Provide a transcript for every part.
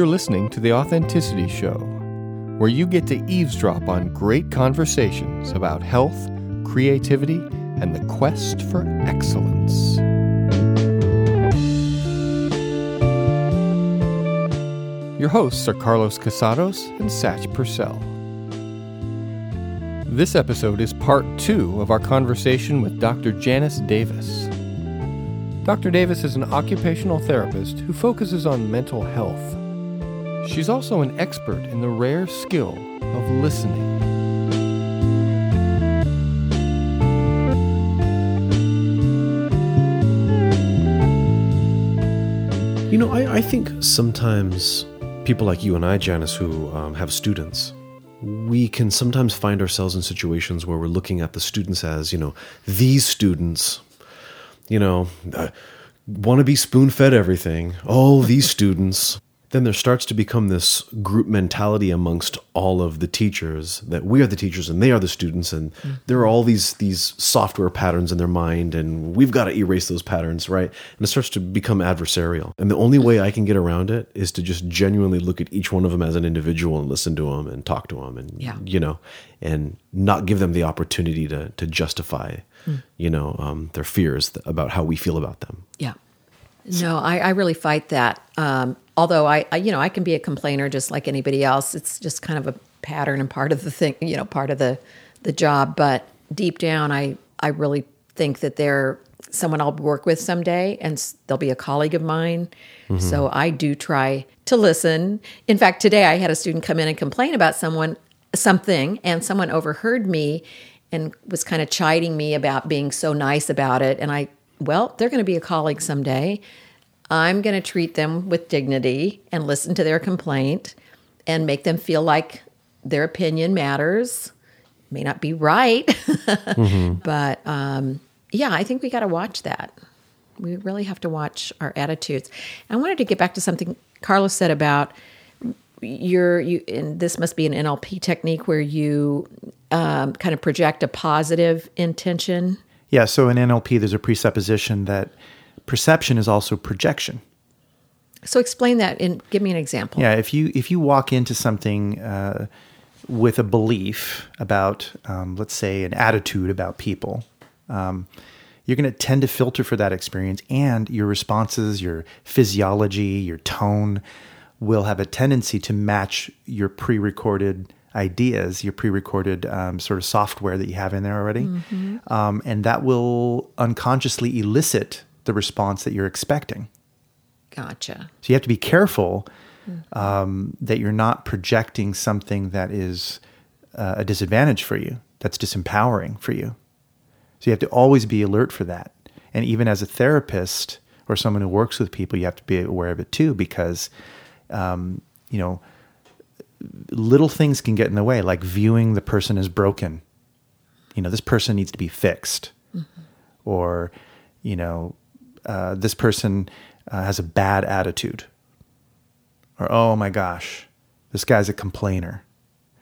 You're listening to The Authenticity Show, where you get to eavesdrop on great conversations about health, creativity, and the quest for excellence. Your hosts are Carlos Casados and Satch Purcell. This episode is part two of our conversation with Dr. Janice Davis. Dr. Davis is an occupational therapist who focuses on mental health. She's also an expert in the rare skill of listening. You know, I, I think sometimes people like you and I, Janice, who um, have students, we can sometimes find ourselves in situations where we're looking at the students as, you know, these students, you know, uh, want to be spoon fed everything. Oh, these students then there starts to become this group mentality amongst all of the teachers that we are the teachers and they are the students and mm-hmm. there are all these these software patterns in their mind and we've got to erase those patterns right and it starts to become adversarial and the only way i can get around it is to just genuinely look at each one of them as an individual and listen to them and talk to them and yeah. you know and not give them the opportunity to to justify mm. you know um, their fears about how we feel about them yeah no, I, I really fight that. Um, although I, I, you know, I can be a complainer just like anybody else. It's just kind of a pattern and part of the thing, you know, part of the the job. But deep down, I I really think that they're someone I'll work with someday, and they'll be a colleague of mine. Mm-hmm. So I do try to listen. In fact, today I had a student come in and complain about someone something, and someone overheard me and was kind of chiding me about being so nice about it, and I well, they're going to be a colleague someday. I'm going to treat them with dignity and listen to their complaint and make them feel like their opinion matters. May not be right, mm-hmm. but um, yeah, I think we got to watch that. We really have to watch our attitudes. I wanted to get back to something Carlos said about your you. And this must be an NLP technique where you um, kind of project a positive intention yeah, so in NLP, there's a presupposition that perception is also projection. So explain that and give me an example. Yeah, if you if you walk into something uh, with a belief about, um, let's say, an attitude about people, um, you're going to tend to filter for that experience, and your responses, your physiology, your tone will have a tendency to match your pre-recorded ideas, your pre-recorded um, sort of software that you have in there already, mm-hmm. um, and that will unconsciously elicit the response that you're expecting. Gotcha. So you have to be careful mm-hmm. um, that you're not projecting something that is uh, a disadvantage for you, that's disempowering for you. So you have to always be alert for that. And even as a therapist or someone who works with people, you have to be aware of it too, because um, you know little things can get in the way, like viewing the person as broken. You know, this person needs to be fixed, mm-hmm. or you know, uh, this person uh, has a bad attitude, or oh my gosh, this guy's a complainer.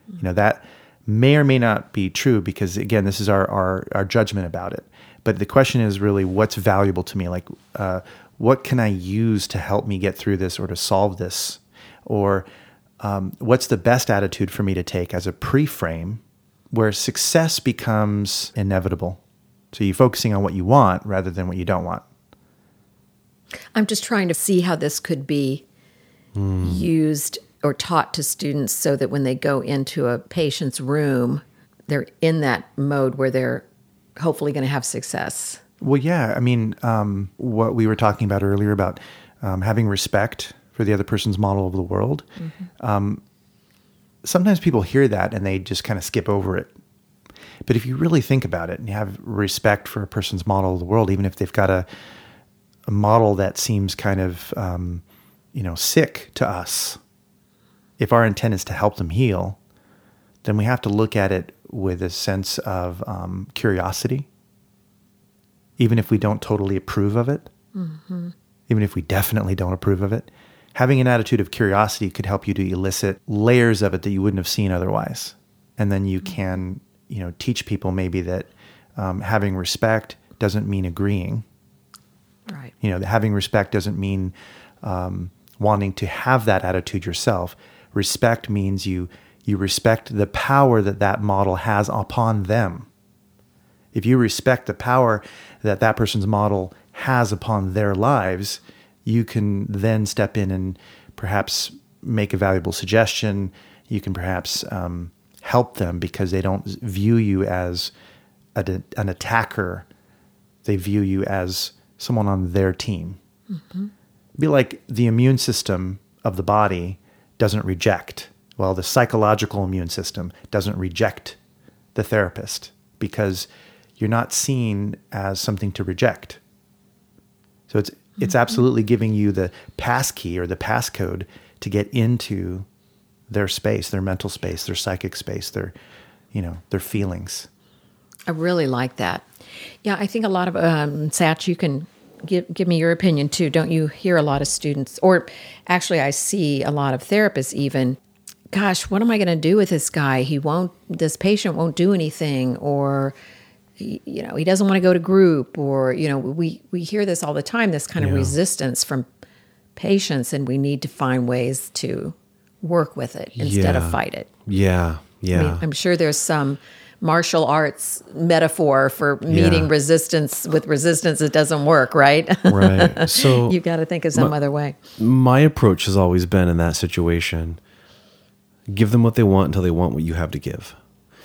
Mm-hmm. You know that may or may not be true because again, this is our our, our judgment about it. But the question is really, what's valuable to me? Like, uh, what can I use to help me get through this or to solve this, or um, what's the best attitude for me to take as a pre-frame where success becomes inevitable so you're focusing on what you want rather than what you don't want i'm just trying to see how this could be mm. used or taught to students so that when they go into a patient's room they're in that mode where they're hopefully going to have success well yeah i mean um, what we were talking about earlier about um, having respect for the other person's model of the world. Mm-hmm. Um, sometimes people hear that and they just kind of skip over it. But if you really think about it and you have respect for a person's model of the world, even if they've got a, a model that seems kind of, um, you know, sick to us, if our intent is to help them heal, then we have to look at it with a sense of um, curiosity, even if we don't totally approve of it, mm-hmm. even if we definitely don't approve of it having an attitude of curiosity could help you to elicit layers of it that you wouldn't have seen otherwise. And then you can, you know, teach people maybe that um, having respect doesn't mean agreeing. Right. You know, having respect doesn't mean um, wanting to have that attitude yourself. Respect means you you respect the power that that model has upon them. If you respect the power that that person's model has upon their lives, you can then step in and perhaps make a valuable suggestion. You can perhaps um, help them because they don't view you as a, an attacker. They view you as someone on their team. Mm-hmm. Be like the immune system of the body doesn't reject. Well, the psychological immune system doesn't reject the therapist because you're not seen as something to reject. So it's. It's absolutely giving you the pass key or the passcode to get into their space, their mental space, their psychic space, their you know, their feelings. I really like that. Yeah, I think a lot of um, Satch, you can give give me your opinion too. Don't you hear a lot of students, or actually, I see a lot of therapists even. Gosh, what am I going to do with this guy? He won't. This patient won't do anything, or you know, he doesn't want to go to group, or you know, we we hear this all the time. This kind of yeah. resistance from patients, and we need to find ways to work with it instead yeah. of fight it. Yeah, yeah. I mean, I'm sure there's some martial arts metaphor for meeting yeah. resistance with resistance it doesn't work right right so you've got to think of some my, other way my approach has always been in that situation give them what they want until they want what you have to give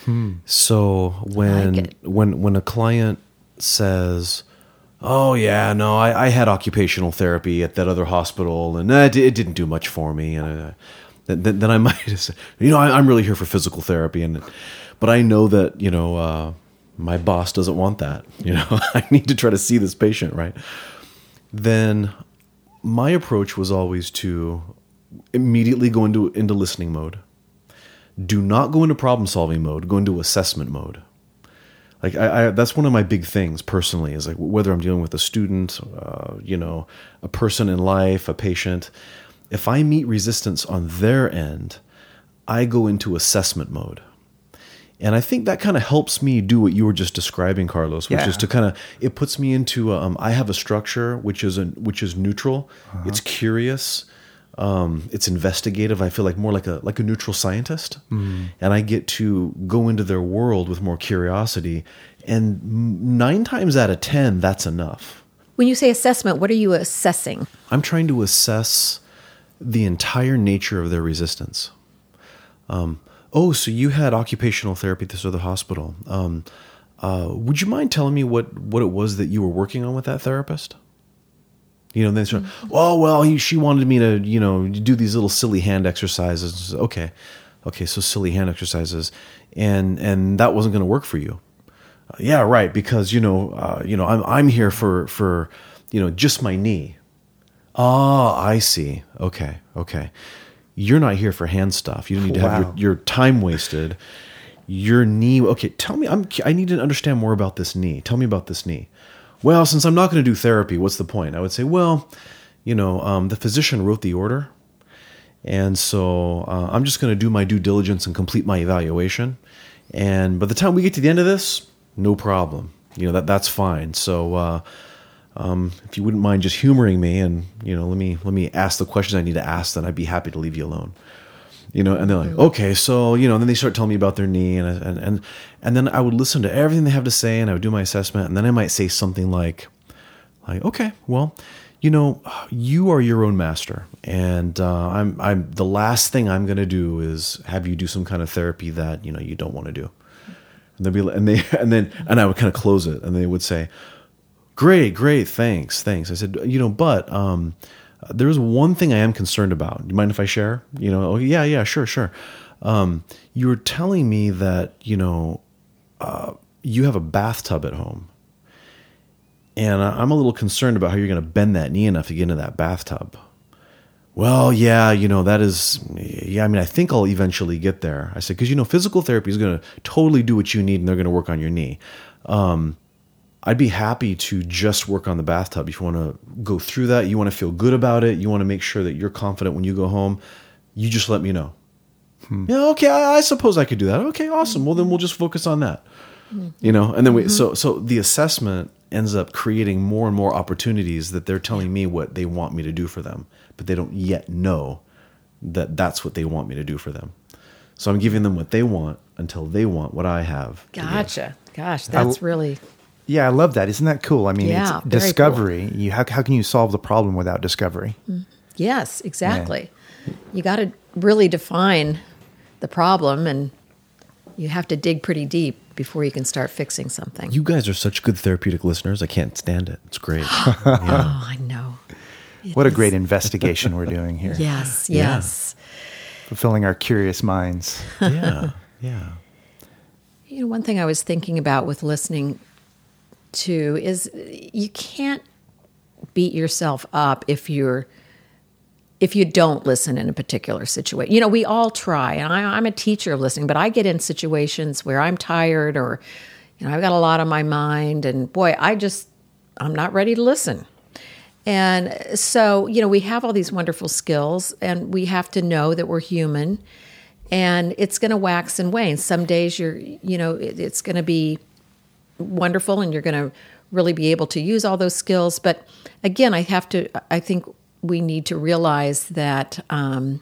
hmm. so when like when when a client says oh yeah no I, I, had occupational therapy at that other hospital and uh, it, it didn't do much for me and uh, then, then i might say you know I, i'm really here for physical therapy and but I know that you know uh, my boss doesn't want that. You know, I need to try to see this patient right. Then my approach was always to immediately go into into listening mode. Do not go into problem solving mode. Go into assessment mode. Like I, I, that's one of my big things personally is like whether I'm dealing with a student, uh, you know, a person in life, a patient. If I meet resistance on their end, I go into assessment mode and I think that kind of helps me do what you were just describing, Carlos, which yeah. is to kind of it puts me into um, I have a structure which is a, which is neutral. Uh-huh. It's curious. Um, it's investigative. I feel like more like a like a neutral scientist, mm. and I get to go into their world with more curiosity. And nine times out of ten, that's enough. When you say assessment, what are you assessing? I'm trying to assess the entire nature of their resistance. Um, oh, so you had occupational therapy at this other hospital. Um, uh, would you mind telling me what, what it was that you were working on with that therapist? You know, then sort mm-hmm. oh, well, he, she wanted me to, you know, do these little silly hand exercises. Okay. Okay. So silly hand exercises. And, and that wasn't going to work for you. Uh, yeah, right. Because, you know, uh, you know, I'm, I'm here for, for, you know, just my knee. Ah, I see. Okay. Okay you're not here for hand stuff. You don't need to wow. have your, your time wasted. Your knee. Okay, tell me. I'm. I need to understand more about this knee. Tell me about this knee. Well, since I'm not going to do therapy, what's the point? I would say, well, you know, um, the physician wrote the order, and so uh, I'm just going to do my due diligence and complete my evaluation. And by the time we get to the end of this, no problem. You know that that's fine. So. Uh, um, if you wouldn't mind just humoring me and you know let me let me ask the questions I need to ask, then I'd be happy to leave you alone. You know, and they're like, okay, so you know, and then they start telling me about their knee, and and and and then I would listen to everything they have to say, and I would do my assessment, and then I might say something like, like, okay, well, you know, you are your own master, and uh, I'm I'm the last thing I'm going to do is have you do some kind of therapy that you know you don't want to do. And they'd be and they and then and I would kind of close it, and they would say, Great, great, thanks, thanks. I said, you know, but um, there's one thing I am concerned about. Do you mind if I share? You know, oh yeah, yeah, sure, sure. Um, you were telling me that you know uh, you have a bathtub at home, and I'm a little concerned about how you're going to bend that knee enough to get into that bathtub. Well, yeah, you know that is, yeah. I mean, I think I'll eventually get there. I said because you know physical therapy is going to totally do what you need, and they're going to work on your knee. Um, I'd be happy to just work on the bathtub. If you want to go through that, you want to feel good about it, you want to make sure that you're confident when you go home, you just let me know. Hmm. Yeah, okay, I, I, suppose I could do that. Okay, awesome. Well, then we'll just focus on that. You know, and then we so so the assessment ends up creating more and more opportunities that they're telling me what they want me to do for them, but they don't yet know that that's what they want me to do for them. So I'm giving them what they want until they want what I have. Gotcha. Gosh, that's really Yeah, I love that. Isn't that cool? I mean, Yeah, it's very discovery. You how, how can you solve the problem without discovery? yes, exactly. You got to really define the problem, and you have to dig pretty deep before you can start fixing something. You guys are such good therapeutic listeners. I can't stand it. It's great. oh, I know. It What a great investigation we're doing here. Yes, Yeah. yes. Fulfilling our curious minds. yeah. Yeah. You know, one thing I was thinking about with listening to is you can't beat yourself up if you're if you don't listen in a particular situation. You know, we all try, and I, I'm a teacher of listening, but I get in situations where I'm tired or you know I've got a lot on my mind, and boy, I just I'm not ready to listen. And so, you know, we have all these wonderful skills, and we have to know that we're human, and it's going to wax and wane. Some days you're, you know, it, it's going to be wonderful, and you're going to really be able to use all those skills. But again, I have to, I think we need to realize that um,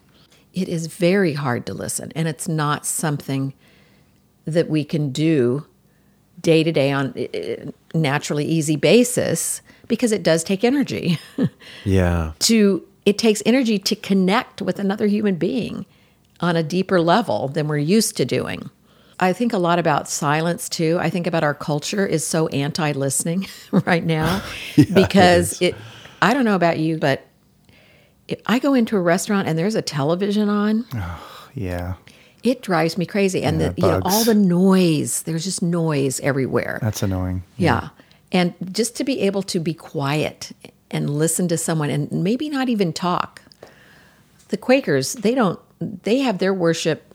it is very hard to listen, and it's not something that we can do day to day on a naturally easy basis because it does take energy Yeah. to it takes energy to connect with another human being on a deeper level than we're used to doing. I think a lot about silence too. I think about our culture is so anti-listening right now because it, I don't know about you, but if I go into a restaurant and there's a television on, Yeah. it drives me crazy. And Yeah, the, you know, all the noise, there's just noise everywhere. That's annoying. Yeah. And just to be able to be quiet and listen to someone and maybe not even talk. The Quakers, they don't, they have their worship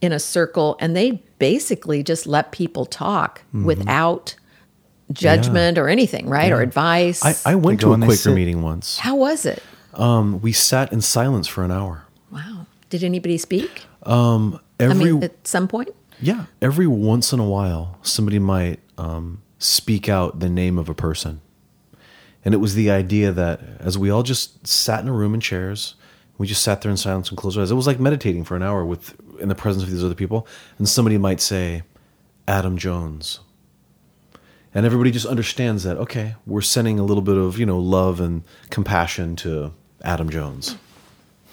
in a circle and they basically just let people talk without judgment or anything, right? Or advice. I, I went They to a Quaker sit. meeting once. How was it? Um, we sat in silence for an hour. Wow. Did anybody speak? Every I mean, at some point? yeah, every once in a while, somebody might um, speak out the name of a person, and it was the idea that as we all just sat in a room in chairs, we just sat there in silence and closed our eyes. It was like meditating for an hour with in the presence of these other people, and somebody might say, "Adam Jones." And everybody just understands that okay, we're sending a little bit of you know love and compassion to Adam Jones.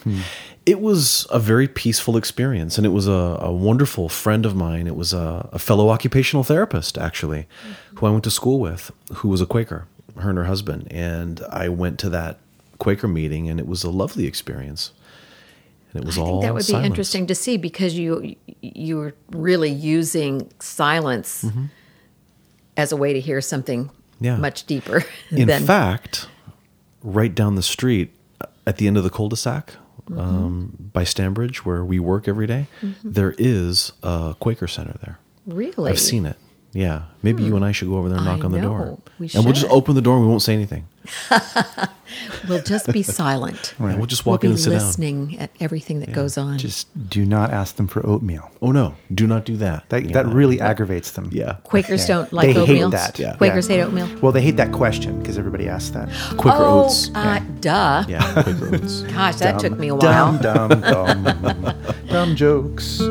Hmm. It was a very peaceful experience and it was a, a wonderful friend of mine. It was a, a fellow occupational therapist actually who i went to school with who was a quaker her and her husband. And i went to that quaker meeting and it was a lovely experience and it was I all think that would be interesting to see because you you're really using silence as a way to hear something Mm-hmm. Yeah. much deeper in than fact right down the street at the end of the cul-de-sac Mm-hmm. um, by Stanbridge, where we work every day, there is a Quaker Center there. really. I've seen it. Yeah, maybe you and I should go over there and I knock on the door, know. We and we'll just open the door. and We won't say anything. We'll just be silent. And we'll just We'll walk be in and sit down. listening at everything that goes on. Just do not ask them for oatmeal. Oh no, do not do that. That, Yeah. that really aggravates them. yeah. Quakers Yeah. don't like They hate that. Yeah. Quakers Yeah. hate oatmeal. Well, they hate that question because everybody asks that. Quaker oh, oats. uh, duh. yeah, Quaker oats. Gosh, that took me a while. Dumb, dumb, dumb, dumb jokes.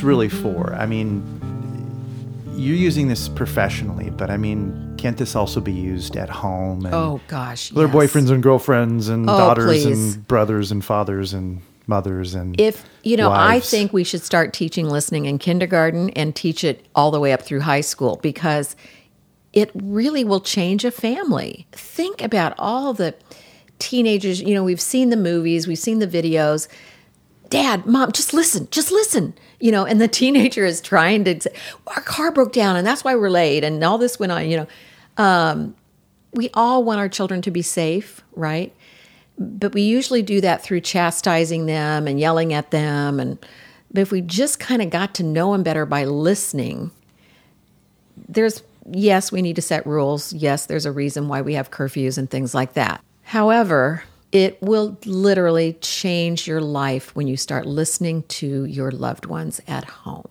This really for? I mean, you're using this professionally, but I mean, can't this also be used at home? And Oh gosh. their yes. boyfriends and girlfriends and Oh, daughters please. and brothers and fathers and mothers and If you know, I think we should start teaching listening in kindergarten and teach it all the way up through high school because it really will change a family. Think about all the teenagers, you know, we've seen the movies, we've seen the videos. Dad, mom, just listen, just listen. You know, and the teenager is trying to say, our car broke down and that's why we're late and all this went on, you know. Um, we all want our children to be safe, right? but we usually do that through chastising them and yelling at them and but if we just kind of got to know them better by listening there's yes we need to set rules yes there's a reason why we have curfews and things like that however it will literally change your life when you start listening to your loved ones at home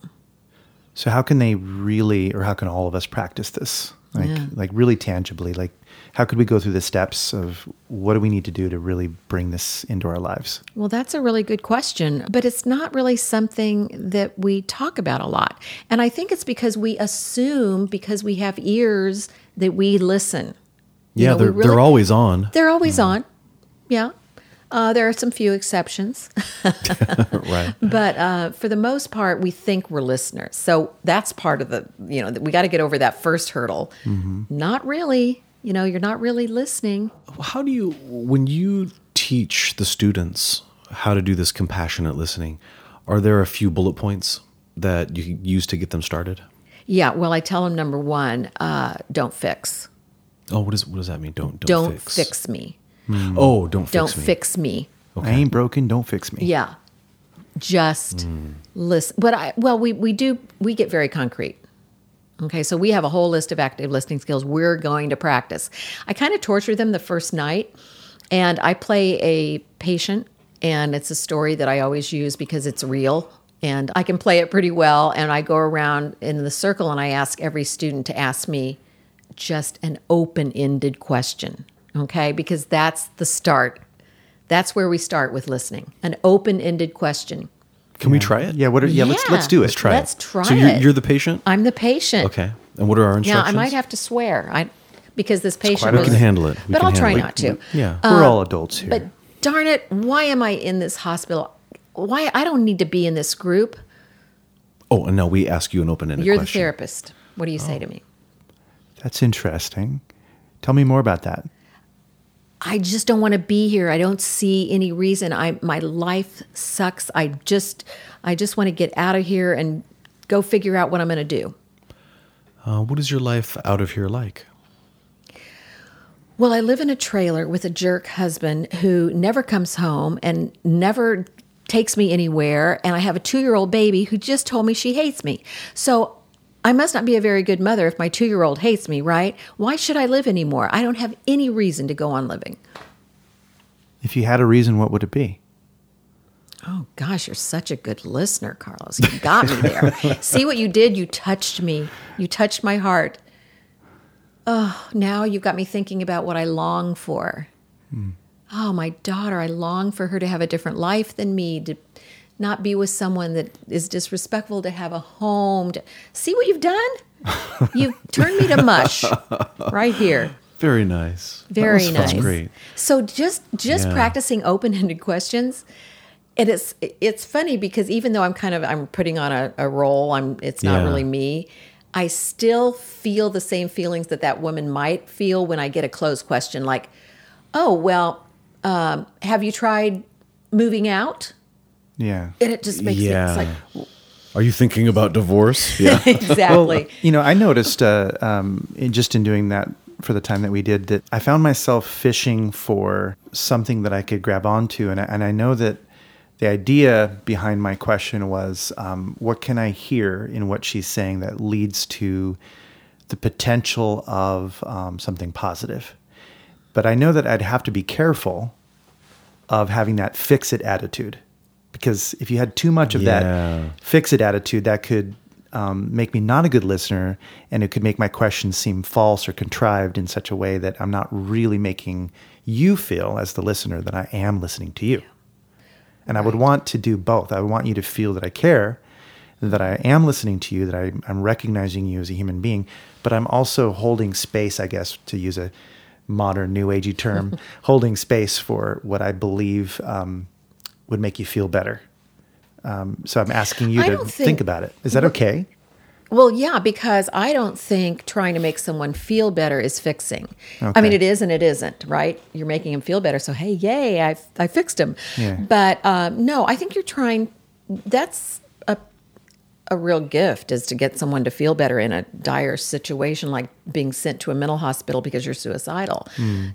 So how can they really, or how can all of us practice this? Like, Yeah. like really tangibly. Like, how could we go through the steps of what do we need to do to really bring this into our lives? Well, that's a really good question, but it's not really something that we talk about a lot. And I think it's because we assume because we have ears that we listen. You Yeah, know, they're, really- they're always on. They're always mm-hmm. on. Yeah. Uh, there are some few exceptions, right. but uh, for the most part, we think we're listeners. So that's part of the, you know, we got to get over that first hurdle. Not really. You know, you're not really listening. How do you, when you teach the students how to do this compassionate listening, are there a few bullet points that you can use to get them started? Yeah. Well, I tell them number one, uh, don't fix. Oh, what, is, what does that mean? Don't, don't, Don't fix. fix me. Mm. Oh, don't fix Don't me. fix me. I ain't broken, don't fix me. Yeah. Just mm. listen. But I, well, we, we do, we get very concrete. Okay. So we have a whole list of active listening skills we're going to practice. I kind of torture them the first night and I play a patient and it's a story that I always use because it's real and I can play it pretty well. And I go around in the circle and I ask every student to ask me just an open ended question. Okay. Because that's the start. That's where we start with listening. An open ended question. Can we try it? Yeah, what are, yeah, let's let's do it. Let's try Let's it. try so you're, it. you're the patient? I'm the patient. Okay. And what are our Now instructions? I might have to swear. I because this patient was, We can handle it. We but I'll try it. not to. Yeah. Um, We're all adults here. But darn it, why am I in this hospital? Why I don't need to be in this group. oh, and now we ask you an open-ended You're question. the therapist. What do you say oh. to me? That's interesting. Tell me more about that. I just don't want to be here. I don't see any reason. I my life sucks. I just I just want to get out of here and go figure out what I'm going to do. Uh, what is your life out of here like? Well, I live in a trailer with a jerk husband who never comes home and never takes me anywhere. And I have a two year old baby who just told me she hates me. So I must not be a very good mother if my two year old hates me, right? Why should I live anymore? I don't have any reason to go on living. If you had a reason, what would it be? Oh gosh, you're such a good listener, Carlos. You got me there. See what you did? You touched me. You touched my heart. Oh, now you've got me thinking about what I long for. Hmm. Oh, my daughter, I long for her to have a different life than me, to not be with someone that is disrespectful, to have a home. To... See what you've done? You've turned me to mush right here. Very nice. That Very was- nice. That's great. So just just Yeah. practicing open-ended questions. And it's it's funny because even though I'm kind of I'm putting on a, a role, I'm it's not Yeah. really me. I still feel the same feelings that that woman might feel when I get a closed question like, "Oh, well, um, have you tried moving out?" Yeah. And it just makes Yeah. me it's like Are you thinking about divorce? Yeah. exactly. You know, I noticed uh, um, in, just in doing that for the time that we did that I found myself fishing for something that I could grab onto, and I, and I know that the idea behind my question was, um, what can I hear in what she's saying that leads to the potential of um, something positive? But I know that I'd have to be careful of having that fix it attitude. Because if you had too much of Yeah. that fix it attitude, that could um, make me not a good listener and it could make my questions seem false or contrived in such a way that I'm not really making you feel, as the listener, that I am listening to you. And I would want to do both. I would want you to feel that I care, that I am listening to you, that I, I'm recognizing you as a human being, but I'm also holding space, I guess, to use a modern new agey term, holding space for what I believe um, would make you feel better. Um, so I'm asking you I to think, think- about it. Is that okay? Well, yeah, because I don't think trying to make someone feel better is fixing. I mean, it is and it isn't, right? You're making him feel better. So, hey, yay, I, I fixed him. Yeah. But um, no, I think you're trying, that's a, a real gift is to get someone to feel better in a dire situation like being sent to a mental hospital because you're suicidal.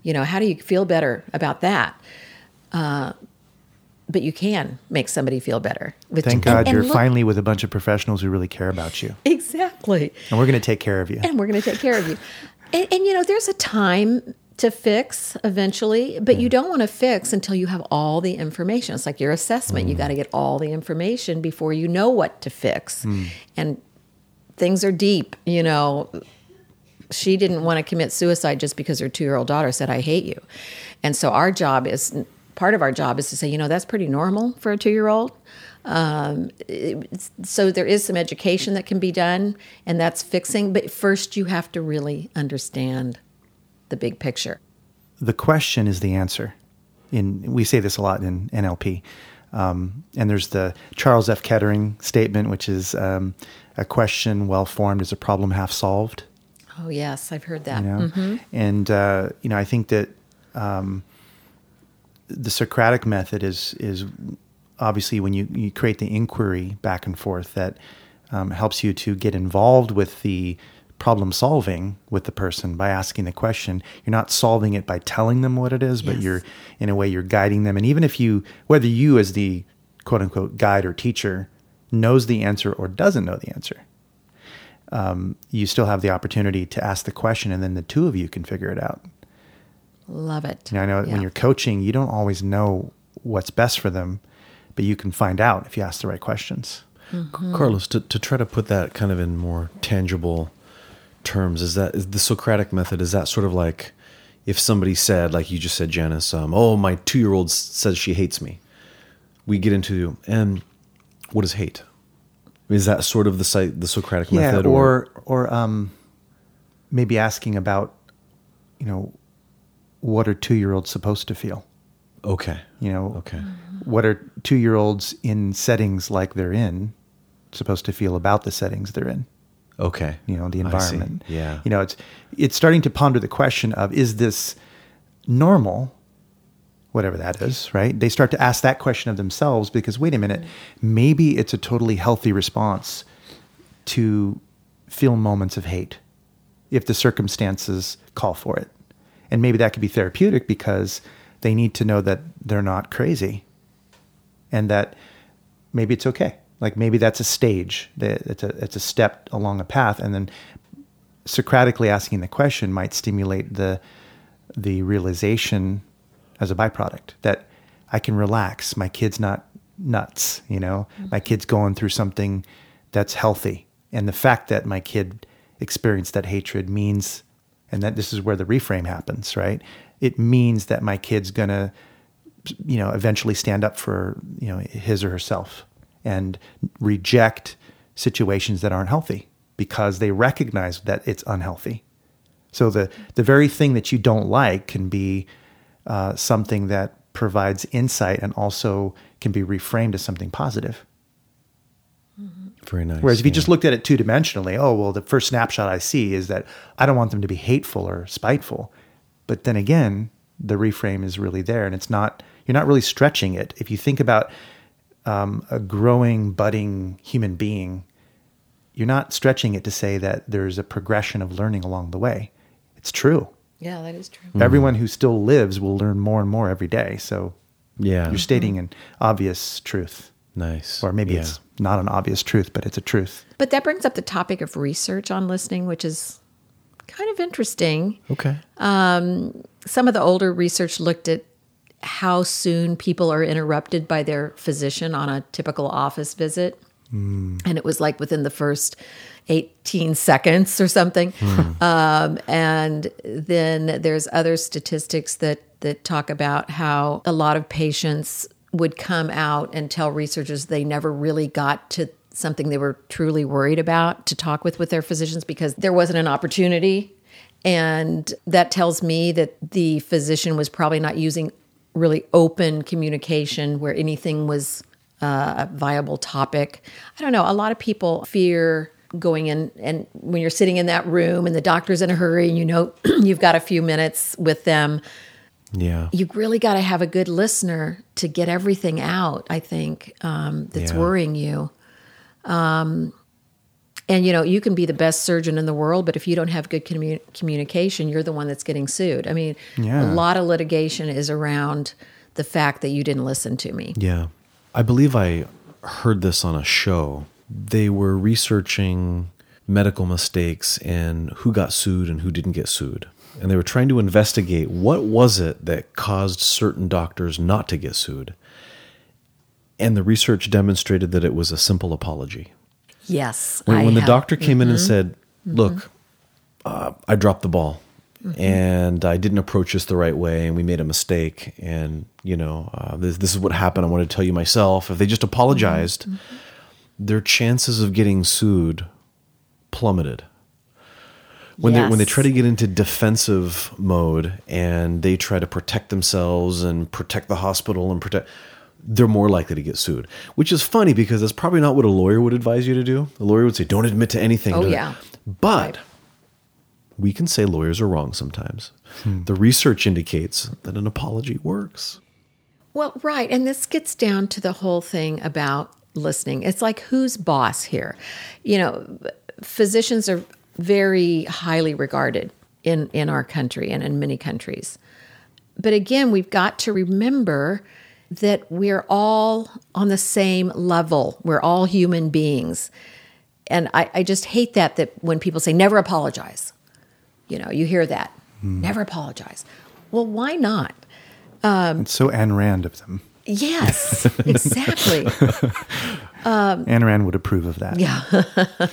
You know, how do you feel better about that? But you can make somebody feel better. Which, Thank and- God and you're look- finally with a bunch of professionals who really care about you. exactly. And we're going to take care of you. and we're going to take care of you. And, and you know, there's a time to fix eventually, but you don't want to fix until you have all the information. It's like your assessment. You mm. got to get all the information before you know what to fix. Mm. And things are deep, you know. She didn't want to commit suicide just because her two year old daughter said, I hate you. And so our job is part of our job is to say, you know, that's pretty normal for a two year old. Um, so there is some education that can be done, and that's fixing. But first, you have to really understand the big picture. the question is the answer. In we say this a lot in NLP, um, and there's the Charles F. Kettering statement, which is um, a question well formed is a problem half solved. Oh yes, I've heard that. You know, and uh, you know I think that um, the Socratic method is is obviously when you, you create the inquiry back and forth that um, helps you to get involved with the problem solving with the person by asking the question. You're not solving it by telling them what it is, but Yes. you're in a way you're guiding them. And even if you, whether you as the quote unquote guide or teacher knows the answer or doesn't know the answer, um, you still have the opportunity to ask the question, and then the two of you can figure it out. Love it. You know, I know Yeah. when you're coaching, you don't always know what's best for them, but you can find out if you ask the right questions. Carlos, to, to try to put that kind of in more tangible terms, is that is the Socratic method? Is that sort of like if somebody said, like you just said, Janice, um, oh, my two year old says she hates me. We get into and what is hate? Is that sort of the site the Socratic Yeah, method? or or um, maybe asking about, you know, what are two year olds supposed to feel? okay, You know, okay, what are two year olds in settings like they're in supposed to feel about the settings they're in? okay. you know the environment Yeah. you know it's it's starting to ponder the question of is this normal whatever that is right they start to ask that question of themselves because wait a minute maybe it's a totally healthy response to feel moments of hate if the circumstances call for it and maybe that could be therapeutic because they need to know that they're not crazy and that maybe it's okay. Like maybe that's a stage. that It's a it's a step along a path, and then Socratically asking the question might stimulate the the realization as a byproduct that I can relax. My kid's not nuts. You know, mm-hmm. my kid's going through something that's healthy, and the fact that my kid experienced that hatred means, and that this is where the reframe happens. Right? It means that my kid's gonna you know eventually stand up for you know his or herself and reject situations that aren't healthy because they recognize that it's unhealthy so the the very thing that you don't like can be uh, something that provides insight and also can be reframed as something positive Very nice. Whereas if you yeah. just looked at it two dimensionally, oh, well, the first snapshot I see is that I don't want them to be hateful or spiteful. But then again, the reframe is really there and it's not, you're not really stretching it. If you think about um, a growing, budding human being, you're not stretching it to say that there's a progression of learning along the way. It's true. Yeah, that is true. Everyone who still lives will learn more and more every day. So yeah, you're stating an obvious truth. Nice, Or maybe Yeah. it's not an obvious truth, but it's a truth. But that brings up the topic of research on listening, which is kind of interesting. okay. Um, Some of the older research looked at how soon people are interrupted by their physician on a typical office visit. And it was like within the first 18 seconds or something. Um, and then there's other statistics that, that talk about how a lot of patients would come out and tell researchers they never really got to something they were truly worried about to talk with with their physicians because there wasn't an opportunity and that tells me that the physician was probably not using really open communication where anything was uh, a viable topic. I don't know. A lot of people fear going in, and when you're sitting in that room and the doctor's in a hurry and you know you've got a few minutes with them, Yeah, you really got to have a good listener to get everything out, I think, um, that's Yeah. worrying you. Um, and you know, you can be the best surgeon in the world, but if you don't have good commu- communication, you're the one that's getting sued. I mean, Yeah. a lot of litigation is around the fact that you didn't listen to me. Yeah. I believe I heard this on a show. They were researching medical mistakes and who got sued and who didn't get sued. And they were trying to investigate what was it that caused certain doctors not to get sued. And the research demonstrated that it was a simple apology. Yes. When, when the have- Mm-hmm. doctor came in and said, "Look, uh, I dropped the ball, Mm-hmm. and I didn't approach this the right way, and we made a mistake, and you know, uh, this, this is what happened. I want to tell you myself." If they just apologized, Mm-hmm. their chances of getting sued plummeted. When they when they try to get into defensive mode and they try to protect themselves and protect the hospital and protect they're more likely to get sued, which is funny because that's probably not what a lawyer would advise you to do. A lawyer would say, "Don't admit to anything." Oh, Don't- yeah. but we can say lawyers are wrong sometimes. Hmm. The research indicates that an apology works. Well, right. And this gets down to the whole thing about listening. It's like who's boss here? You know, physicians are very highly regarded in, in our country and in many countries. But again, we've got to remember that we're all on the same level. We're all human beings. And I, I just hate that that when people say never apologize. You know, you hear that. Hmm. Never apologize. Well, why not? Um, it's so Ayn Rand of them. Yes, exactly. Um, Ayn Rand would approve of that. Yeah.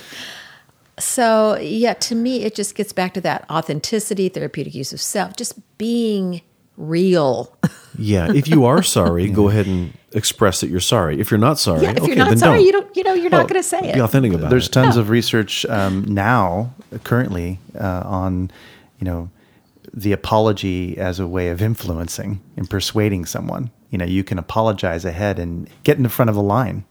so, yeah, to me, it just gets back to that authenticity, therapeutic use of self, just being real. Yeah, if you are sorry, go ahead and express that you're sorry. If you're not sorry, Yeah, if okay, you're not then sorry, don't. you don't, you know, you're Well, not going to say it. Be authentic about There's it. tons of research um, now, currently, uh, on you know the apology as a way of influencing and persuading someone. You know, you can apologize ahead and get in the front of the line.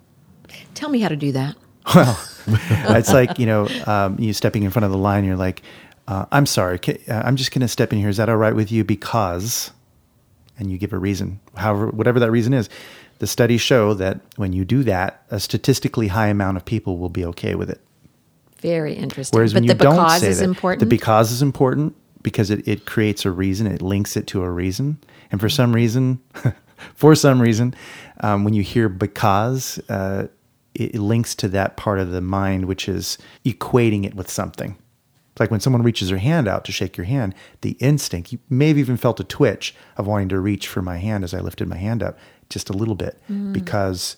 Tell me how to do that. Well, it's like you know, um, you stepping in front of the line. You're like, uh, "I'm sorry, uh, I'm just going to step in here. Is that all right with you?" Because, and you give a reason, however, whatever that reason is. The studies show that when you do that, a statistically high amount of people will be okay with it. Very interesting. Whereas but when the you don't because say is that, important. the because is important because it, it creates a reason, it links it to a reason. And for some reason, for some reason, um, when you hear because, uh, it, it links to that part of the mind which is equating it with something. It's like when someone reaches their hand out to shake your hand, the instinct, you may have even felt a twitch of wanting to reach for my hand as I lifted my hand up just a little bit mm. because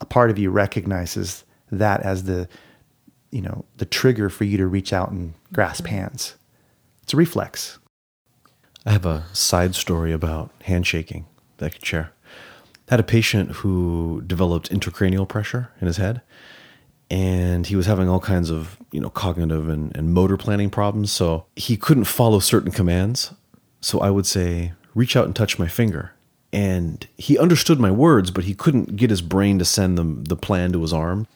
a part of you recognizes that as the you know the trigger for you to reach out and grasp mm-hmm. hands it's a reflex I have a side story about handshaking that I could share. I had a patient who developed intracranial pressure in his head, and he was having all kinds of you know cognitive and, and motor planning problems. So he couldn't follow certain commands. So I would say, reach out and touch my finger. And he understood my words, but he couldn't get his brain to send them the plan to his arm.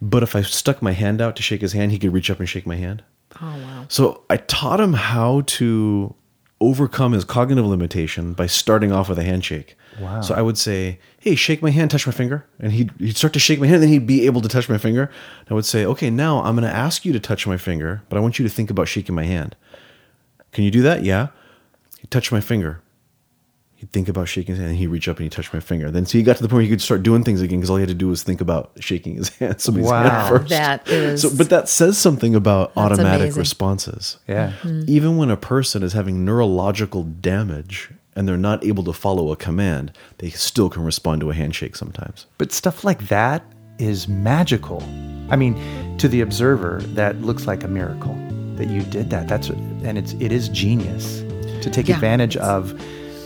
But if I stuck my hand out to shake his hand, he could reach up and shake my hand. oh, wow. So I taught him how to overcome his cognitive limitation by starting off with a handshake. Wow. So I would say, "Hey, shake my hand, touch my finger," and he'd he'd start to shake my hand, and then he'd be able to touch my finger. And I would say, "Okay, now I'm going to ask you to touch my finger, but I want you to think about shaking my hand. Can you do that? Yeah." He'd touch my finger. He'd think about shaking his hand, and he'd reach up and he'd touch my finger. Then so he got to the point where he could start doing things again because all he had to do was think about shaking his hand, somebody's Wow. hand first. That is- So, but that says something about automatic amazing. responses. yeah mm-hmm. Even when a person is having neurological damage and they're not able to follow a command, they still can respond to a handshake sometimes. but stuff like that is magical i mean to the observer that looks like a miracle that you did that that's and it's it is genius to take Yeah. advantage of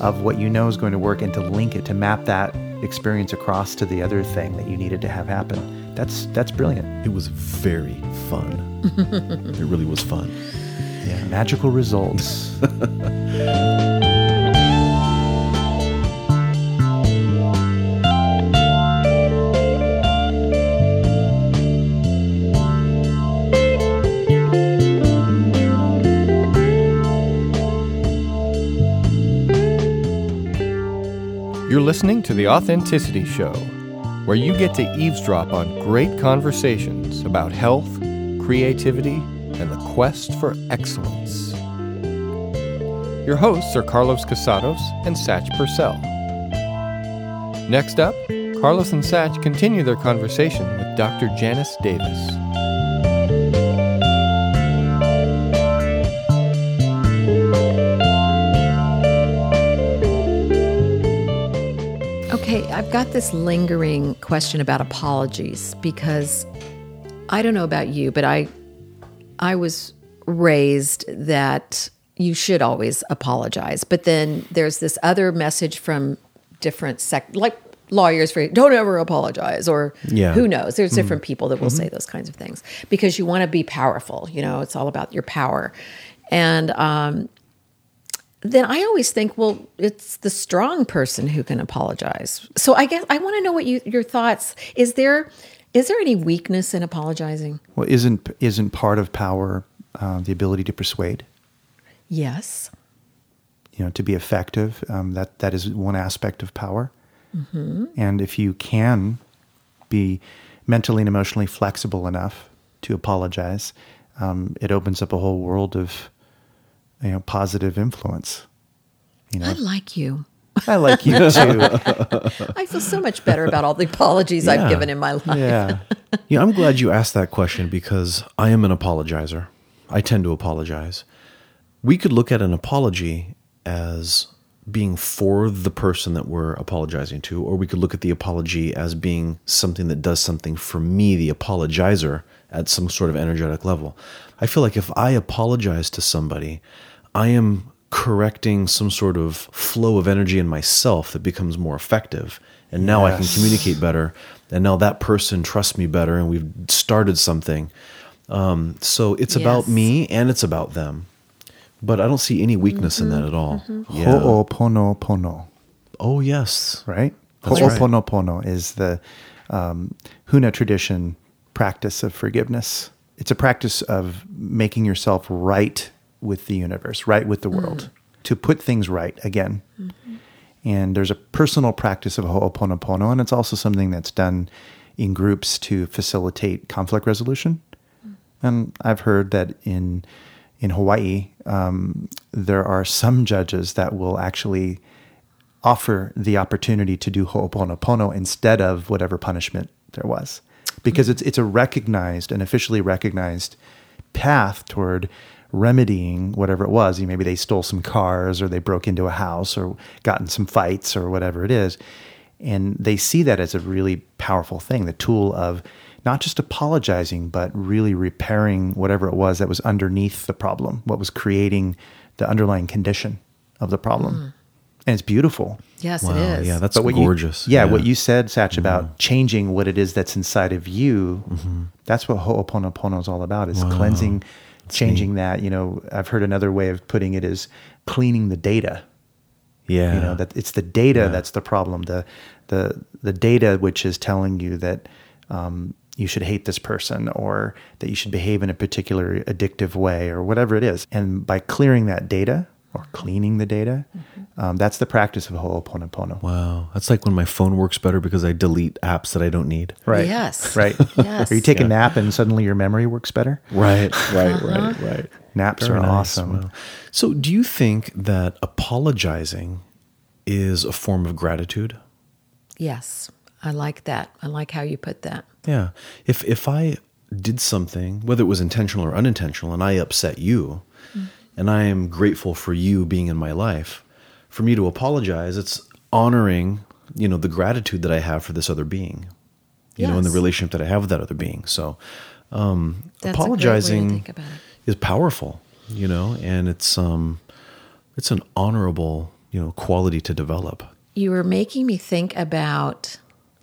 of what you know is going to work and to link it to map that experience across to the other thing that you needed to have happen that's that's brilliant It was very fun. it really was fun. yeah magical results listening to The Authenticity Show, where you get to eavesdrop on great conversations about health, creativity, and the quest for excellence. Your hosts are Carlos Casados and Satch Purcell. Next up, Carlos and Satch continue their conversation with Dr. Janice Davis. I've got this lingering question about apologies because I don't know about you, but I I was raised that you should always apologize. But then there's this other message from different sect like lawyers for don't ever apologize or Yeah. who knows. There's different people that will say those kinds of things because you want to be powerful, you know, it's all about your power. And um then I always think, well, it's the strong person who can apologize. So I guess I want to know what you your thoughts. Is there is there any weakness in apologizing? Well, isn't isn't part of power uh, the ability to persuade? Yes. You know, to be effective. Um, that that is one aspect of power. And if you can be mentally and emotionally flexible enough to apologize, um, it opens up a whole world of you know positive influence. You know, I like you. I like you too. I feel so much better about all the apologies I've given in my life. yeah. Yeah, I'm glad you asked that question because I am an apologizer. I tend to apologize. We could look at an apology as being for the person that we're apologizing to, or we could look at the apology as being something that does something for me, the apologizer, at some sort of energetic level. I feel like if I apologize to somebody, I am correcting some sort of flow of energy in myself that becomes more effective. And now I can communicate better. And now that person trusts me better, and we've started something. Um, so it's about me and it's about them. But I don't see any weakness in that mm-hmm. at all. Mm-hmm. Yeah. Ho'oponopono, Oh, yes. right? That's right. Ho'oponopono is the um, Huna tradition practice of forgiveness. It's a practice of making yourself right with the universe, right with the mm. world, to put things right again. Mm-hmm. And there's a personal practice of Ho'oponopono, and it's also something that's done in groups to facilitate conflict resolution. Mm. And I've heard that in in Hawaii, um, there are some judges that will actually offer the opportunity to do Ho'oponopono instead of whatever punishment there was, because it's it's a recognized and officially recognized path toward remedying whatever it was. Maybe they stole some cars, or they broke into a house, or gotten some fights, or whatever it is, and they see that as a really powerful thing, the tool of not just apologizing, but really repairing whatever it was that was underneath the problem, what was creating the underlying condition of the problem. Mm. And it's beautiful. Yes, Wow. it is. Yeah, that's But what you- gorgeous. yeah, what you said, Satch, mm-hmm. about changing what it is that's inside of you. Mm-hmm. That's what Ho'oponopono is all about. Is cleansing, changing that. You know, I've heard another way of putting it is cleaning the data. Yeah. You know that it's the data Yeah. that's the problem. The the the data which is telling you that um, you should hate this person or that you should behave in a particular addictive way or whatever it is. And by clearing that data or cleaning the data, um, that's the practice of Ho'oponopono. Wow. That's like when my phone works better because I delete apps that I don't need. Right. Yes. Right. Yes. Or you take a nap and suddenly your memory works better. Right, right, right, right. Naps Very are nice. awesome. Wow. So, do you think that apologizing is a form of gratitude? Yes. I like that. I like how you put that. Yeah. If if I did something, whether it was intentional or unintentional, and I upset you, and I am grateful for you being in my life, for me to apologize, it's honoring, you know, the gratitude that I have for this other being, you know, and the relationship that I have with that other being. So, um, That's a great way to apologizing think about it. is powerful, you know, and it's um, it's an honorable, you know, quality to develop. You were making me think about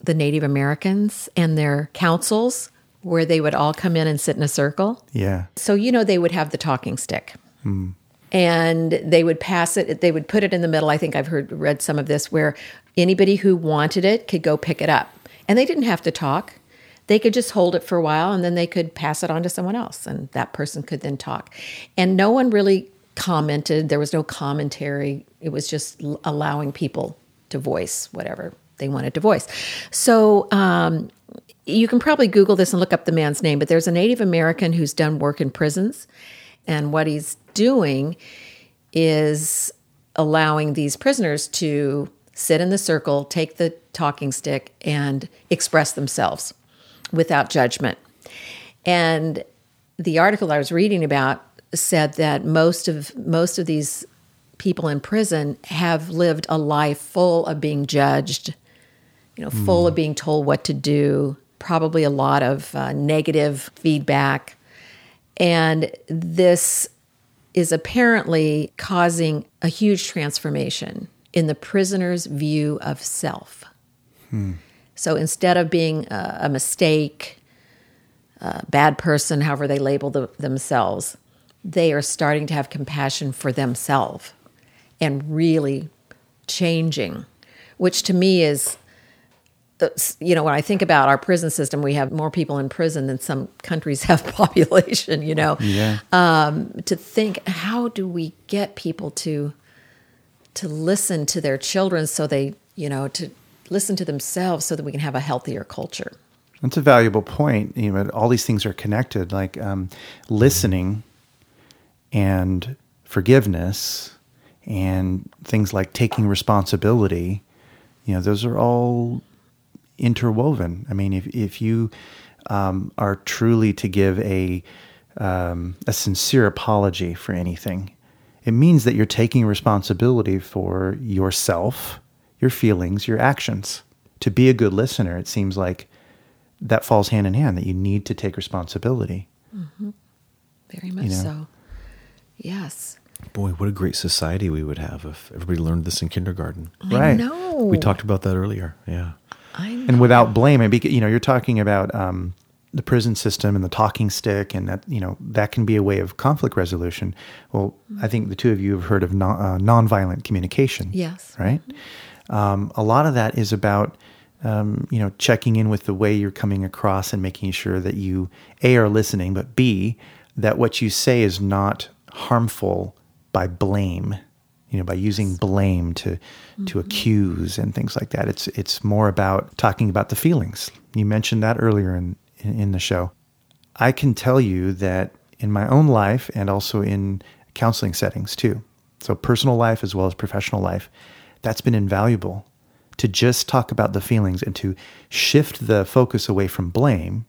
the Native Americans and their councils where they would all come in and sit in a circle. Yeah. So, you know, they would have the talking stick. Hmm. And they would pass it, they would put it in the middle. I think I've heard read some of this where anybody who wanted it could go pick it up. And they didn't have to talk. They could just hold it for a while and then they could pass it on to someone else and that person could then talk. And no one really commented. There was no commentary. It was just allowing people to voice whatever they wanted to voice. So, um, you can probably Google this and look up the man's name, but there's a Native American who's done work in prisons. And what he's doing is allowing these prisoners to sit in the circle, take the talking stick, and express themselves without judgment. And the article I was reading about said that most of most of these people in prison have lived a life full of being judged, know, full of being told what to do, probably a lot of uh, negative feedback. And this is apparently causing a huge transformation in the prisoner's view of self. So instead of being a, a mistake, a bad person, however they label the, themselves, they are starting to have compassion for themselves and really changing, which to me is, uh, you know, when I think about our prison system, we have more people in prison than some countries have population, you know. Yeah. To think, how do we get people to to listen to their children so they, you know, to listen to themselves so that we can have a healthier culture? That's a valuable point. You know, all these things are connected. Like um, listening and forgiveness and things like taking responsibility. You know, those are all interwoven. I mean, if if you um, are truly to give a um, a sincere apology for anything, it means that you're taking responsibility for yourself, your feelings, your actions. To be a good listener, it seems like that falls hand in hand. That you need to take responsibility. Very much know. so. Yes. Boy, what a great society we would have if everybody learned this in kindergarten. I Right. know. We talked about that earlier. Yeah. And without blame. And bec- you know, you're talking about um, the prison system and the talking stick, and that you know that can be a way of conflict resolution. Well, I think the two of you have heard of non, uh, nonviolent communication. Yes. Right. Um, a lot of that is about um, you know checking in with the way you're coming across and making sure that you a are listening, but b that what you say is not harmful by blame you know by using blame to to accuse and things like that. It's it's more about talking about the feelings. You mentioned that earlier in in, the show. I can tell you that in my own life and also in counseling settings too so personal life as well as professional life that's been invaluable to just talk about the feelings and to shift the focus away from blame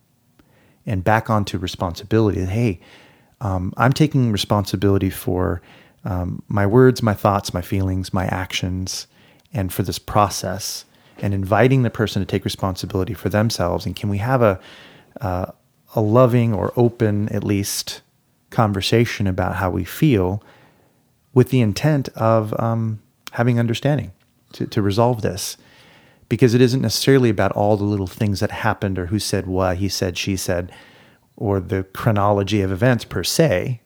and back onto responsibility. Hey, um, I'm taking responsibility for um, my words, my thoughts, my feelings, my actions, and for this process, and inviting the person to take responsibility for themselves. And can we have a uh, a loving or open, at least, conversation about how we feel, with the intent of um, having understanding to, to resolve this? because it isn't necessarily about all the little things that happened or who said what, he said, she said, or the chronology of events per se.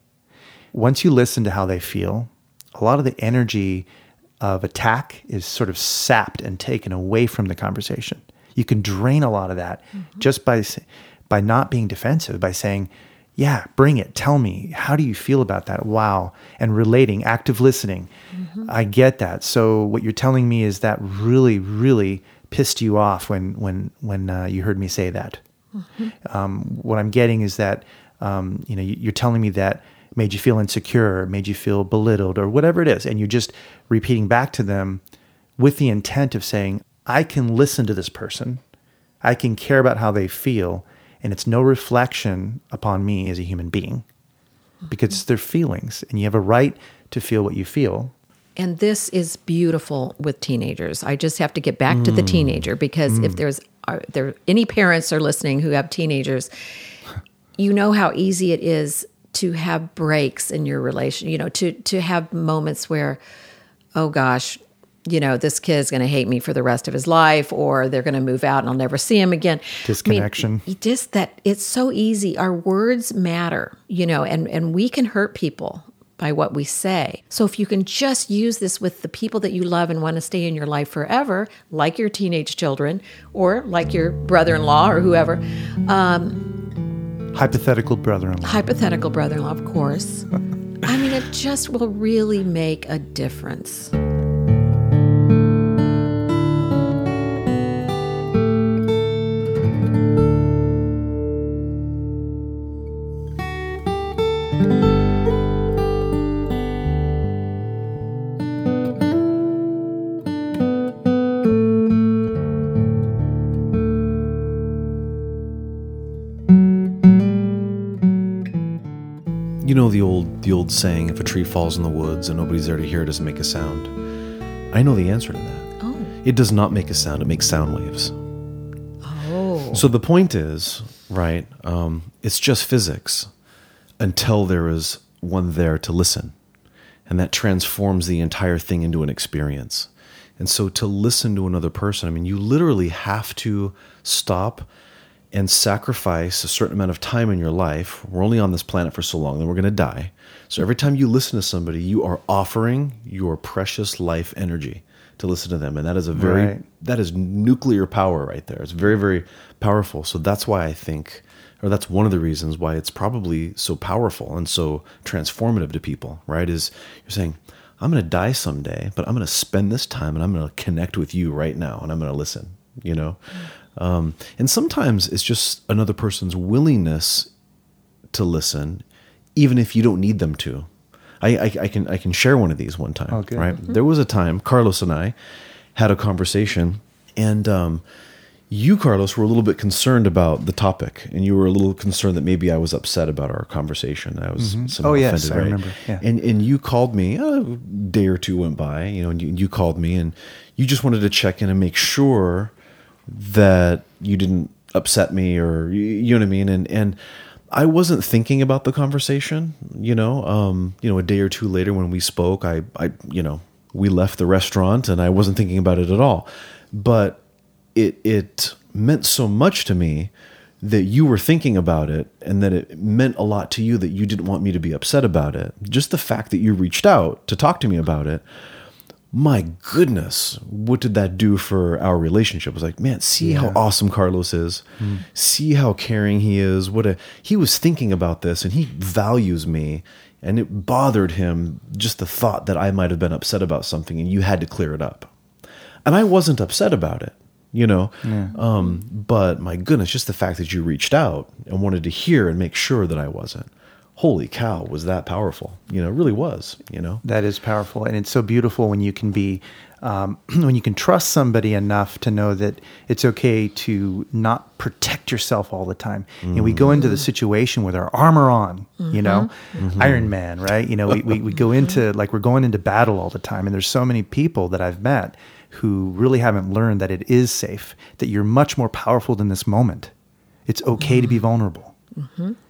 Once you listen to how they feel, a lot of the energy of attack is sort of sapped and taken away from the conversation. You can drain a lot of that just by by not being defensive, by saying, "Yeah, bring it. Tell me, how do you feel about that?" Wow, and relating, active listening. I get that. So what you're telling me is that really, really pissed you off when when when uh, you heard me say that. Um, what I'm getting is that um, you know you're telling me that made you feel insecure, made you feel belittled, or whatever it is, and you're just repeating back to them with the intent of saying, I can listen to this person, I can care about how they feel, and it's no reflection upon me as a human being because it's their feelings, and you have a right to feel what you feel. And this is beautiful with teenagers. I just have to get back to the mm. teenager because if mm. there's are there any parents are listening who have teenagers, you know how easy it is to have breaks in your relation, you know, to to have moments where oh gosh, you know, this kid's going to hate me for the rest of his life or they're going to move out and I'll never see him again. Disconnection. I mean, just that it's so easy. Our words matter, you know, and and we can hurt people by what we say. So if you can just use this with the people that you love and want to stay in your life forever, like your teenage children or like your brother-in-law or whoever, um, Hypothetical brother-in-law. hypothetical brother-in-law, of course. I mean, it just will really make a difference. Old saying, if a tree falls in the woods and nobody's there to hear it, doesn't make a sound. I know the answer to that. Oh. It does not make a sound, it makes sound waves. Oh. So the point is, right, um, it's just physics until there is one there to listen. And that transforms the entire thing into an experience. And so to listen to another person, I mean, you literally have to stop and sacrifice a certain amount of time in your life. We're only on this planet for so long, then we're going to die. So every time you listen to somebody, you are offering your precious life energy to listen to them. And that is a very, Right. that is nuclear power right there. It's very, very powerful. So that's why I think, or that's one of the reasons why it's probably so powerful and so transformative to people, right? Is you're saying, I'm going to die someday, but I'm going to spend this time and I'm going to connect with you right now and I'm going to listen, you know? Um, and sometimes it's just another person's willingness to listen, even if you don't need them to. I, I, I can I can share one of these one time. Oh, good. Right? There was a time Carlos and I had a conversation, and um, you, Carlos, were a little bit concerned about the topic, and you were a little concerned that maybe I was upset about our conversation. I was somehow Oh, yes, offended, I right? remember, yeah. And and you called me a day or two went by, you know, and you, you called me, and you just wanted to check in and make sure that you didn't upset me or you, know what I mean? And and I wasn't thinking about the conversation you know? Um you know a day or two later when we spoke I I you know we left the restaurant and I wasn't thinking about it at all. But it it meant so much to me that you were thinking about it and that it meant a lot to you that you didn't want me to be upset about it. Just the fact that you reached out to talk to me about it my goodness, what did that do for our relationship? I was like, man, see how awesome Carlos is. See how caring he is. What a he was thinking about this and he values me. And it bothered him just the thought that I might have been upset about something and you had to clear it up. And I wasn't upset about it, you know. Um, but my goodness, just the fact that you reached out and wanted to hear and make sure that I wasn't. Holy cow, was that powerful? You know, it really was, you know. That is powerful, and it's so beautiful when you can be, um, when you can trust somebody enough to know that it's okay to not protect yourself all the time. And we go mm-hmm. into the situation with our armor on, you know, mm-hmm. Iron Man, right? You know, we, we, we go into like we're going into battle all the time, and there's so many people that I've met who really haven't learned that it is safe, that you're much more powerful than this moment. It's okay to be mm-hmm. vulnerable.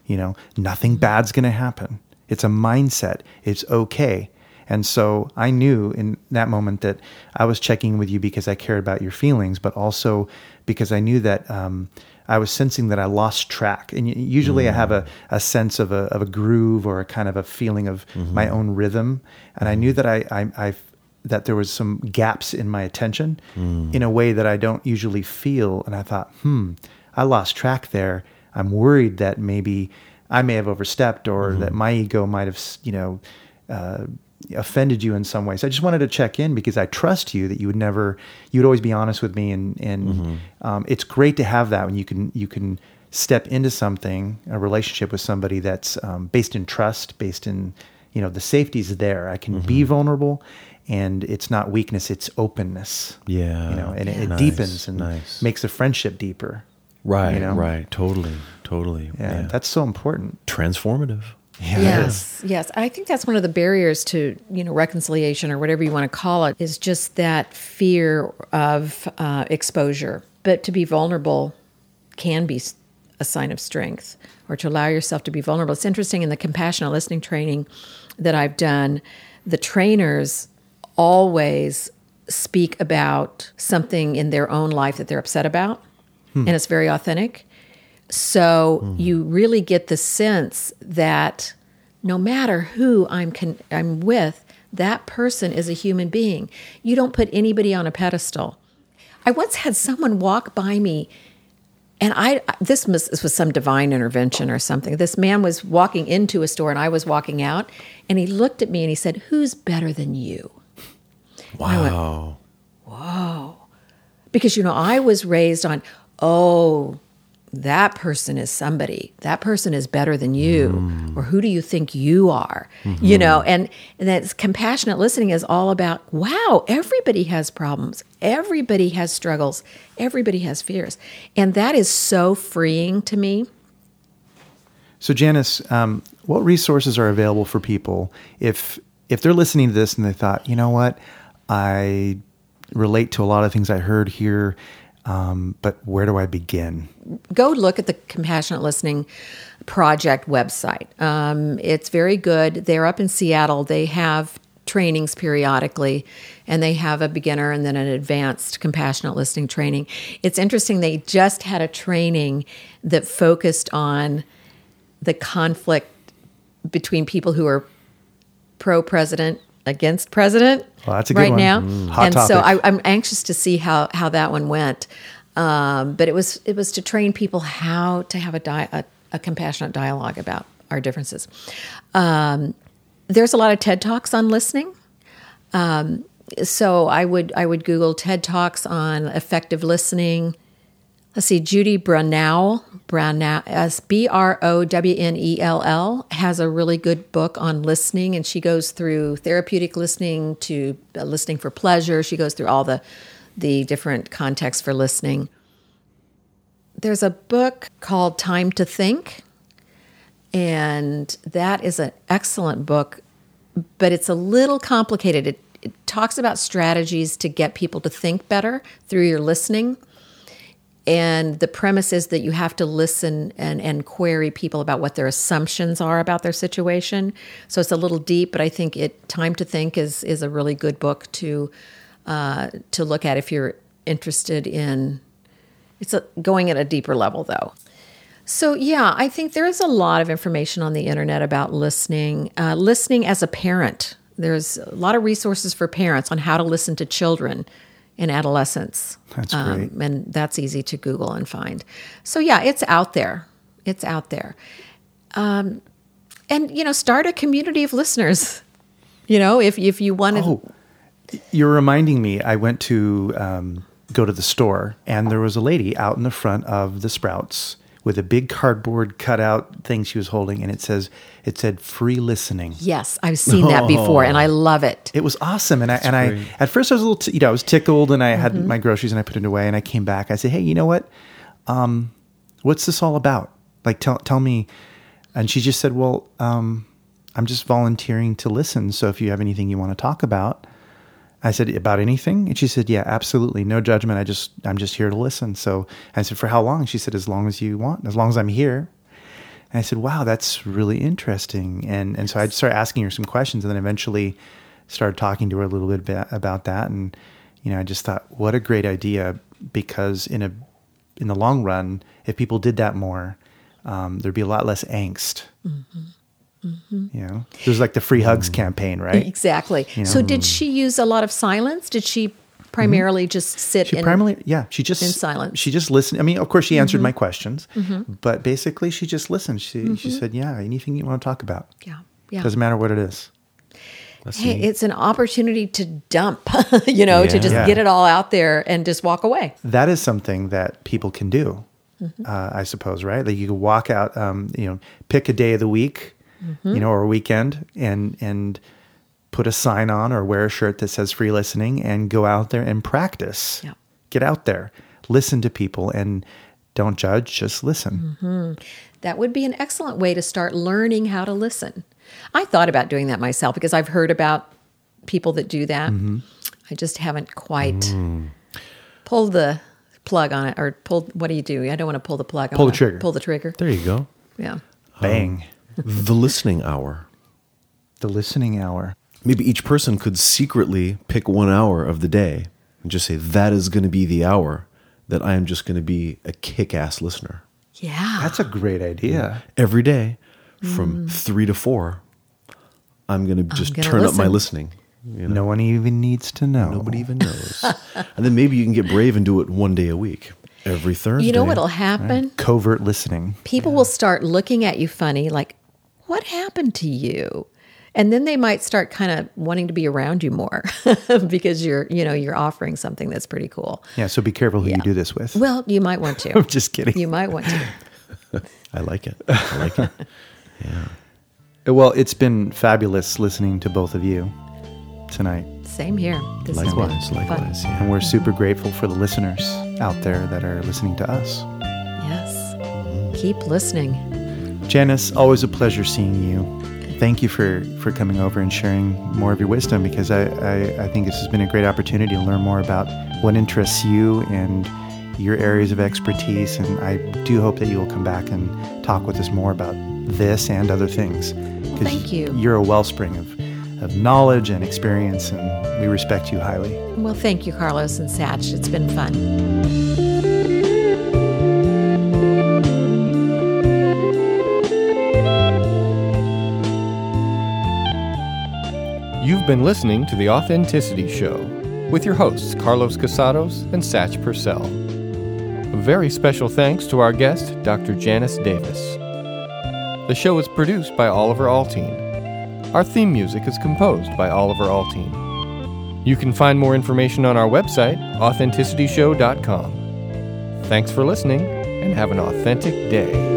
You know, nothing bad's going to happen. It's a mindset. It's okay. And so I knew in that moment that I was checking with you because I cared about your feelings, but also because I knew that um, I was sensing that I lost track. And usually I have a, a sense of a, of a groove or a kind of a feeling of my own rhythm. And I knew that I, I, I that there was some gaps in my attention in a way that I don't usually feel. And I thought, hmm, I lost track there. I'm worried that maybe I may have overstepped or that my ego might have, you know, uh, offended you in some way. So I just wanted to check in because I trust you that you would never, you would always be honest with me. And, and um, it's great to have that when you can, you can step into something, a relationship with somebody that's um, based in trust, based in, you know, the safety's there. I can be vulnerable and it's not weakness, it's openness. Yeah. You know, and it, it Nice, deepens and nice. makes the friendship deeper. Right, you know? right, totally, totally. Yeah, that's so important. transformative. Yeah. Yes, yes. I think that's one of the barriers to you know reconciliation or whatever you want to call it is just that fear of uh, exposure. But to be vulnerable can be a sign of strength, or to allow yourself to be vulnerable. It's interesting in the compassionate listening training that I've done, the trainers always speak about something in their own life that they're upset about, Hmm. and it's very authentic. So hmm. you really get the sense that no matter who I'm con- I'm with, that person is a human being. You don't put anybody on a pedestal. I once had someone walk by me and I this was, this was some divine intervention or something. This man was walking into a store and I was walking out and he looked at me and he said, "Who's better than you?" Wow. Whoa. Because you know I was raised on oh that person is somebody. That person is better than you. Or who do you think you are? You know and, and that's compassionate listening is all about wow everybody has problems. Everybody has struggles. Everybody has fears. And that is so freeing to me. So Janice, um, what resources are available for people if if they're listening to this and they thought, you know what, I relate to a lot of things I heard here, um, but where do I begin? Go look at the Compassionate Listening Project website. Um, it's very good. They're up in Seattle. They have trainings periodically, and they have a beginner and then an advanced compassionate listening training. It's interesting, they just had a training that focused on the conflict between people who are pro president against president Well, that's a good right one. now. Mm. And so topic. I, I'm anxious to see how, how that one went. Um, but it was it was to train people how to have a, di- a, a compassionate dialogue about our differences. Um, there's a lot of TED talks on listening. Um, so I would I would Google TED talks on effective listening. Let's see, Judy Brownell, Brownell, as B R O W N E L L, has a really good book on listening, and she goes through therapeutic listening to uh, listening for pleasure. She goes through all the the different contexts for listening. There's a book called Time to Think, and that is an excellent book, but it's a little complicated. It, it talks about strategies to get people to think better through your listening. And the premise is that you have to listen and, and query people about what their assumptions are about their situation. So it's a little deep, but I think it Time to Think is is a really good book to uh, to look at if you're interested in. It's a, going at a deeper level though. So yeah, I think there is a lot of information on the internet about listening. Uh, listening as a parent, there's a lot of resources for parents on how to listen to children in adolescence. That's great. Um, and that's easy to Google and find. So yeah, it's out there. It's out there. Um, and you know, start a community of listeners. You know, if if you want to. Oh, you're reminding me. I went to um, go to the store, and there was a lady out in the front of the Sprouts with a big cardboard cutout thing she was holding, and it says it said "free listening." Yes, I've seen that before, and I love it. It was awesome, and I and I at first I was a little, t- you know, I was tickled, and I had my groceries, and I put it away, and I came back. I said, "Hey, you know what? Um, what's this all about? Like, tell tell me." And she just said, "Well, um, I'm just volunteering to listen. So if you have anything you want to talk about." I said about anything, and she said, "Yeah, absolutely, no judgment. I just I'm just here to listen." So I said, "For how long?" She said, "As long as you want, as long as I'm here." And I said, "Wow, that's really interesting." And and so I started asking her some questions, and then eventually started talking to her a little bit about that. And you know, I just thought, what a great idea! Because in a in the long run, if people did that more, um, there'd be a lot less angst. You know, there's like the free hugs campaign, right? Exactly. So, did she use a lot of silence? Did she primarily just sit She in? primarily, yeah, she just in silence. Mm-hmm. She just listened. I mean, of course, she answered my questions, but basically, she just listened. She she said, "Yeah, anything you want to talk about. yeah, yeah. Doesn't matter what it is." Hey, it's an opportunity to dump, you know, to just Yeah. get it all out there and just walk away. That is something that people can do, Mm-hmm. uh, I suppose, right? Like you can walk out, um, you know, pick a day of the week, Mm-hmm. you know, or a weekend, and and put a sign on or wear a shirt that says "free listening" and go out there and practice. Yeah. Get out there, listen to people, and don't judge. Just listen. Mm-hmm. That would be an excellent way to start learning how to listen. I thought about doing that myself because I've heard about people that do that. Mm-hmm. I just haven't quite Mm. pulled the plug on it or pulled. What do you do? I don't want to pull the plug. I Pull the trigger. Pull the trigger. There you go. Yeah. Bang. The listening hour. The listening hour. Maybe each person could secretly pick one hour of the day and just say, that is going to be the hour that I am just going to be a kick ass listener. Yeah. That's a great idea. Every day from mm. three to four, I'm going to just gonna turn up my listening. You know, No one even needs to know. nobody even knows. and then maybe you can get brave and do it one day a week, every Thursday. you know what'll happen? Covert listening. People will start looking at you funny, like, what happened to you? And then they might start kind of wanting to be around you more because you're, you know, you're offering something that's pretty cool. Yeah, so be careful who Yeah. you do this with. Well, you might want to. I'm just kidding. You might want to. I like it. I like it. Yeah. Well, it's been fabulous listening to both of you tonight. Same here. This Likewise, likewise. Yeah. And we're super grateful for the listeners out there that are listening to us. Yes. Mm-hmm. Keep listening. Janice, always a pleasure seeing you. Thank you for, for coming over and sharing more of your wisdom because I, I, I think this has been a great opportunity to learn more about what interests you and your areas of expertise. And I do hope that you will come back and talk with us more about this and other things. Well, thank you. You're a wellspring of, of knowledge and experience, and we respect you highly. Well, thank you, Carlos and Satch. It's been fun. Been listening to The Authenticity Show with your hosts, Carlos Casados and Satch Purcell. A very special thanks to our guest, Dr. Janice Davis. The show is produced by Oliver Altine. Our theme music is composed by Oliver Altine. You can find more information on our website, authenticityshow.com. Thanks for listening and have an authentic day.